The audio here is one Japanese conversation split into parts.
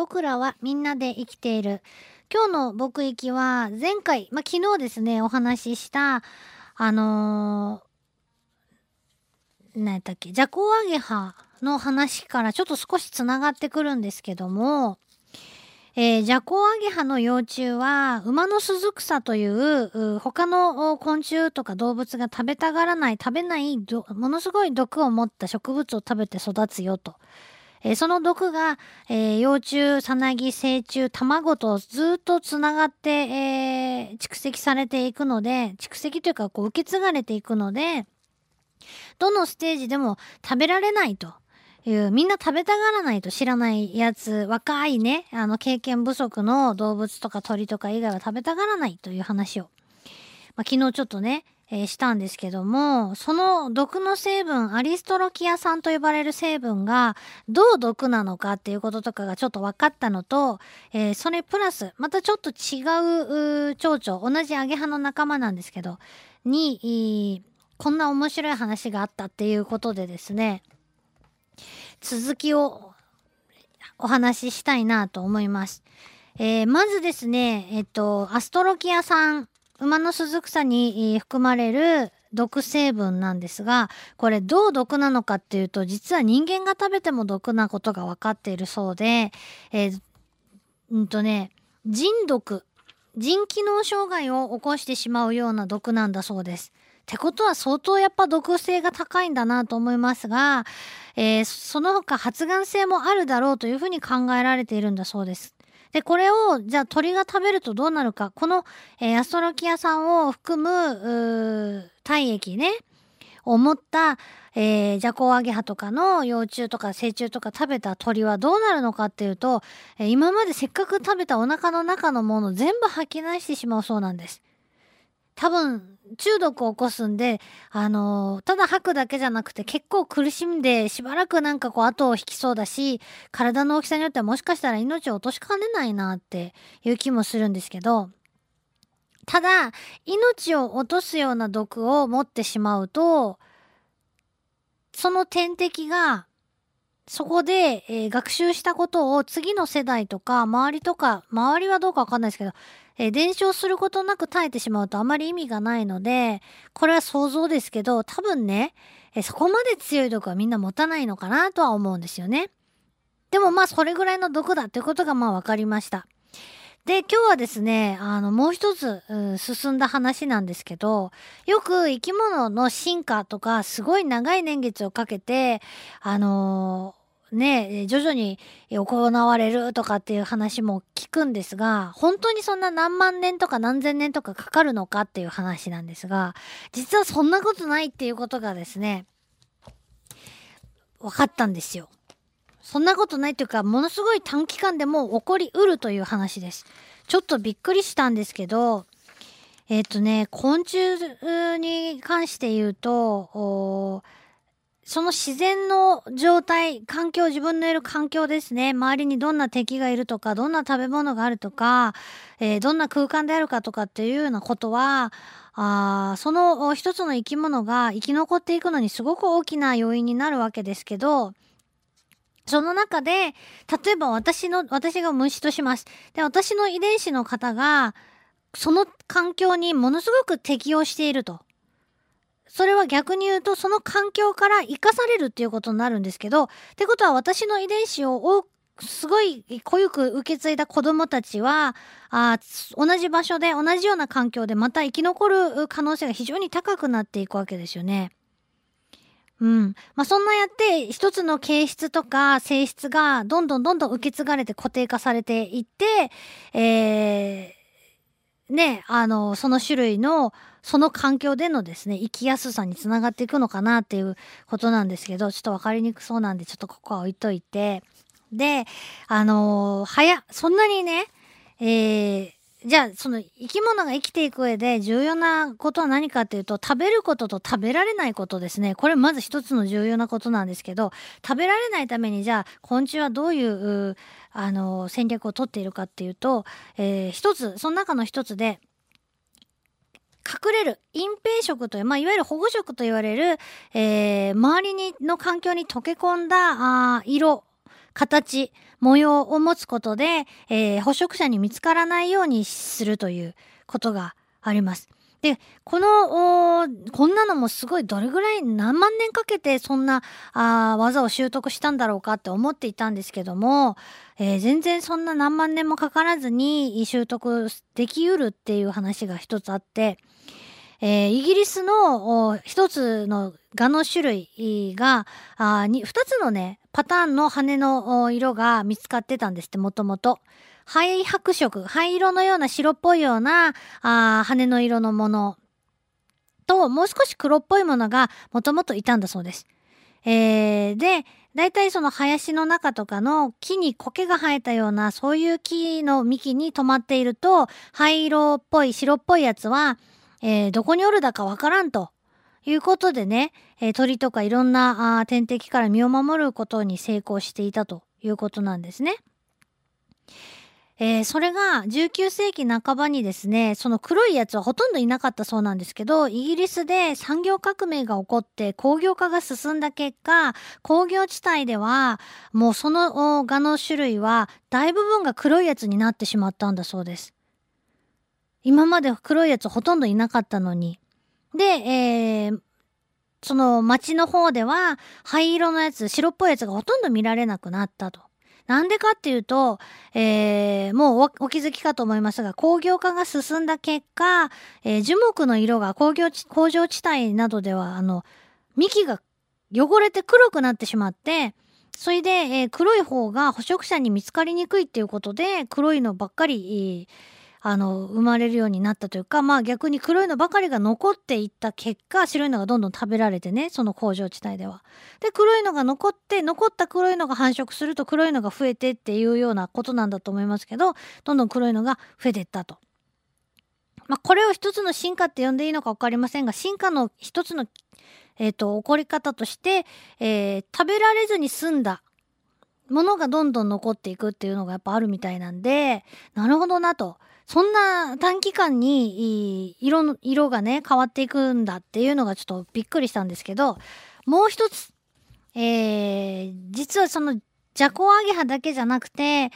僕らはみんなで生きている。今日の僕行きは前回、まあ、昨日ですね、お話しした、あのー、何やったっけ、ジャコウアゲハの話からちょっと少しつながってくるんですけども、えー、ジャコウアゲハの幼虫は馬の鈴草という他の昆虫とか動物が食べたがらない食べないものすごい毒を持った植物を食べて育つよと。えー、その毒が、えー、幼虫、さなぎ、成虫、卵とずっとつながって、えー、蓄積されていくので、蓄積というかこう受け継がれていくので、どのステージでも食べられないと。いう、みんな食べたがらないと知らないやつ、若いね、あの経験不足の動物とか鳥とか以外は食べたがらないという話を、まあ、昨日ちょっとね、えー、したんですけども、その毒の成分、アリストロキア酸と呼ばれる成分がどう毒なのかっていうこととかがちょっと分かったのと、えー、それプラス、またちょっと違う蝶々、同じアゲハの仲間なんですけど、に、こんな面白い話があったっていうことでですね、続きをお話ししたいなと思います。えー、まずですね、えっと、アストロキア酸、馬の鈴草に含まれる毒成分なんですが、これどう毒なのかっていうと、実は人間が食べても毒なことが分かっているそうで、えー、うんとね、人毒、腎機能障害を起こしてしまうような毒なんだそうです。ってことは相当やっぱ毒性が高いんだなと思いますが、えー、その他発がん性もあるだろうというふうに考えられているんだそうです。で、これを、じゃあ鳥が食べるとどうなるか。この、えー、アストロキア酸を含む、体液ね、を持った、えー、ジャコウアゲハとかの幼虫とか成虫とか食べた鳥はどうなるのかっていうと、えー、今までせっかく食べたお腹の中のもの全部吐き出してしまうそうなんです。多分中毒を起こすんで、あの、ただ吐くだけじゃなくて結構苦しんでしばらくなんかこう後を引きそうだし、体の大きさによってはもしかしたら命を落としかねないなっていう気もするんですけど、ただ、命を落とすような毒を持ってしまうと、その天敵がそこで、えー、学習したことを次の世代とか周りとか周りはどうかわかんないですけどえー、伝承することなく耐えてしまうとあまり意味がないので、これは想像ですけど、多分ね、えー、そこまで強い毒はみんな持たないのかなとは思うんですよね。でもまあそれぐらいの毒だっていうことがまあ分かりました。で、今日はですね、あの、もう一つ、進んだ話なんですけど、よく生き物の進化とか、すごい長い年月をかけて、あのね、徐々に行われるとかっていう話も聞くんですが、本当にそんな何万年とか何千年とかかかるのかっていう話なんですが、実はそんなことないっていうことがですね、分かったんですよ。そんなことないっていうか、ものすごい短期間でも起こりうるという話です。ちょっとびっくりしたんですけど、えっ、ー、とね、昆虫に関して言うと、その自然の状態、環境、自分のいる環境ですね。周りにどんな敵がいるとか、どんな食べ物があるとか、えー、どんな空間であるかとかっていうようなことは、あその一つの生き物が生き残っていくのにすごく大きな要因になるわけですけど、その中で、例えば私の、私が虫とします。で、私の遺伝子の方が、その環境にものすごく適応していると。それは逆に言うと、その環境から生かされるっていうことになるんですけど、ってことは私の遺伝子をすごい濃ゆく受け継いだ子供たちは、あ同じ場所で同じような環境でまた生き残る可能性が非常に高くなっていくわけですよね。うん。まあ、そんなやって一つの形質とか性質がどんどんどんどん受け継がれて固定化されていって、えー、ね、あの、その種類のその環境でのですね、生きやすさにつながっていくのかなっていうことなんですけど、ちょっと分かりにくそうなんで、ちょっとここは置いといて。で、あの、早、そんなにね、えー、じゃあ、その生き物が生きていく上で重要なことは何かっていうと、食べることと食べられないことですね。これまず一つの重要なことなんですけど、食べられないためにじゃあ、昆虫はどういう、あの戦略をとっているかっていうと、えー、一つ、その中の一つで、隠れる隠蔽色という、まあ、いわゆる保護色と言われる、えー、周りにの環境に溶け込んだあ色形、模様を持つことで、えー、捕食者に見つからないようにするということがあります。で、この、こんなのもすごいどれぐらい何万年かけてそんなあ技を習得したんだろうかって思っていたんですけども、えー、全然そんな何万年もかからずに習得できうるっていう話が一つあって、えー、イギリスの一つの蛾の種類が、あ二つのね、パターンの羽の色が見つかってたんですって、もともと。灰白色、灰色のような白っぽいようなあ羽の色のものと、もう少し黒っぽいものがもともといたんだそうです。えー、で、大体その林の中とかの木に苔が生えたようなそういう木の幹に止まっていると灰色っぽい白っぽいやつは、えー、どこにおるだかわからんということでね、えー、鳥とかいろんなあ天敵から身を守ることに成功していたということなんですね。えー、それが19世紀半ばにですね、その黒いやつはほとんどいなかったそうなんですけど、イギリスで産業革命が起こって工業化が進んだ結果、工業地帯ではもうその蛾の種類は大部分が黒いやつになってしまったんだそうです。今まで黒いやつほとんどいなかったのに。で、えー、その街の方では灰色のやつ、白っぽいやつがほとんど見られなくなったと。なんでかっていうと、えー、もうお気づきかと思いますが、工業化が進んだ結果、えー、樹木の色が工業、工場地帯などでは、あの、幹が汚れて黒くなってしまって、それで、えー、黒い方が捕食者に見つかりにくいっていうことで、黒いのばっかり、えーあの、生まれるようになったというか、まあ逆に黒いのばかりが残っていった結果、白いのがどんどん食べられてね、その工場地帯では。で、黒いのが残って、残った黒いのが繁殖すると黒いのが増えてっていうようなことなんだと思いますけど、どんどん黒いのが増えていったと。まあこれを一つの進化って呼んでいいのか分かりませんが、進化の一つの、えっ、ー、と、起こり方として、えー、食べられずに済んだものがどんどん残っていくっていうのがやっぱあるみたいなんで、なるほどなと。そんな短期間に色の、色がね、変わっていくんだっていうのがちょっとびっくりしたんですけど、もう一つ、えー、実はその、ジャコアゲハだけじゃなくて、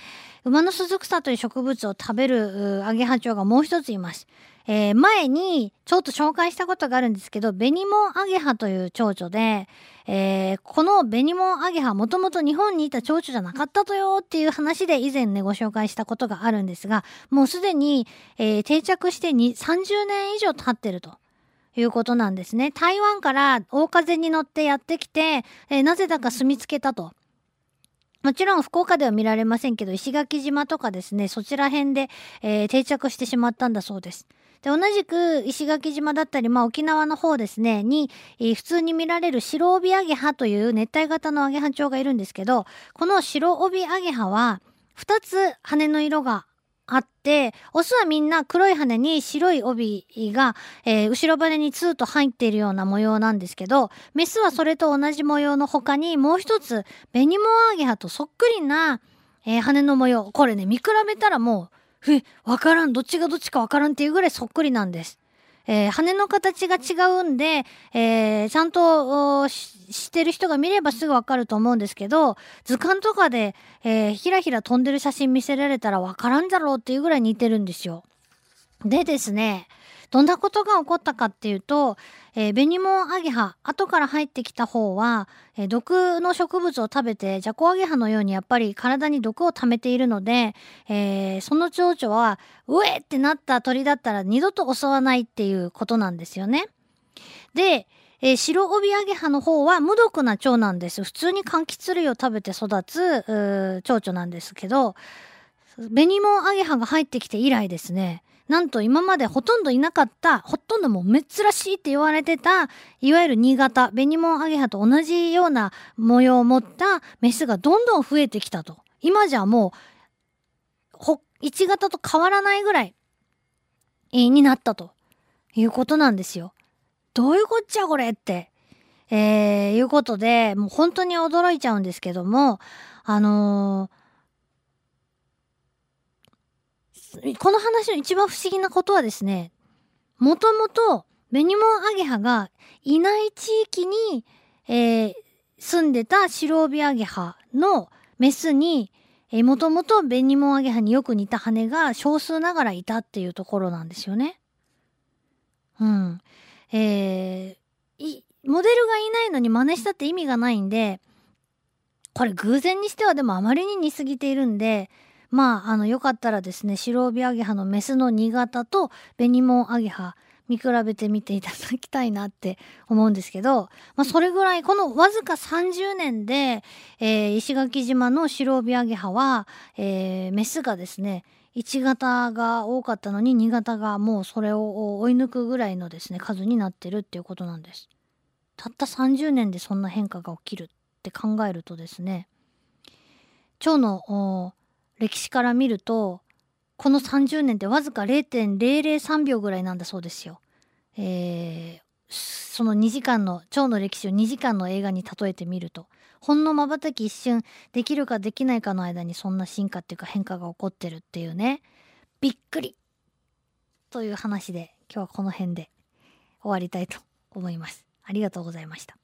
馬の鈴草という植物を食べるアゲハチョウがもう一ついます。えー、前にちょっと紹介したことがあるんですけど、ベニモンアゲハという蝶々で、えー、このベニモンアゲハもともと日本にいた蝶々じゃなかったとよっていう話で以前ねご紹介したことがあるんですが、もうすでに、えー、定着してに30年以上経ってると。いうことなんですね。台湾から大風に乗ってやってきて、え、なぜだか住み着けたと。もちろん福岡では見られませんけど、石垣島とかですね、そちら辺で、えー、定着してしまったんだそうです。で、同じく石垣島だったり、まあ沖縄の方ですね、に、えー、普通に見られる白帯アゲハという熱帯型のアゲハチョウがいるんですけど、この白帯アゲハは、2つ羽の色があって、オスはみんな黒い羽に白い帯が、えー、後ろ羽にツーと入っているような模様なんですけど、メスはそれと同じ模様の他にもう一つ、ベニモアゲハとそっくりな、えー、羽の模様。これね、見比べたらもう、え、わからん、どっちがどっちかわからんっていうぐらいそっくりなんです。えー、羽の形が違うんで、えー、ちゃんとしてる人が見ればすぐわかると思うんですけど、図鑑とかで、えー、ひらひら飛んでる写真見せられたらわからんだろうっていうぐらい似てるんですよ。でですね、どんなことが起こったかっていうと、えー、ベニモンアゲハ、後から入ってきた方は、えー、毒の植物を食べて、ジャコアゲハのようにやっぱり体に毒を溜めているので、えー、その蝶々は、うえってなった鳥だったら二度と襲わないっていうことなんですよね。で、えー、白帯アゲハの方は無毒な蝶なんです。普通に柑橘類を食べて育つ蝶々なんですけど、ベニモンアゲハが入ってきて以来ですね、なんと今までほとんどいなかった、ほとんどもう珍しいって言われてた、いわゆる新潟、ベニモンアゲハと同じような模様を持ったメスがどんどん増えてきたと。今じゃもう、ほ、1型と変わらないぐらい、になったということなんですよ。どういうこっちゃこれって。えー、いうことで、もう本当に驚いちゃうんですけども、あのーこの話の一番不思議なことはですね、もともとベニモンアゲハがいない地域に、えー、住んでた白帯アゲハのメスにえもともとベニモンアゲハによく似た羽が少数ながらいたっていうところなんですよね。うん。えー、モデルがいないのに真似したって意味がないんで、これ偶然にしてはでもあまりに似すぎているんで、まあ、あの、よかったらですね、白帯アゲハのメスの新潟とベニモンアゲハ見比べてみていただきたいなって思うんですけど、まあ、それぐらい、このわずか30年で、えー、石垣島の白帯アゲハは、えー、メスがですね、1型が多かったのに2型がもうそれを追い抜くぐらいのですね、数になってるっていうことなんです。たった30年でそんな変化が起きるって考えるとですね、蝶の歴史から見ると、この30年ってわずか0.003秒ぐらいなんだそうですよ。えー、その2時間の蝶の歴史を2時間の映画に例えてみるとほんのまばたき一瞬できるかできないかの間にそんな進化っていうか変化が起こってるっていうねびっくりという話で今日はこの辺で終わりたいと思います。ありがとうございました。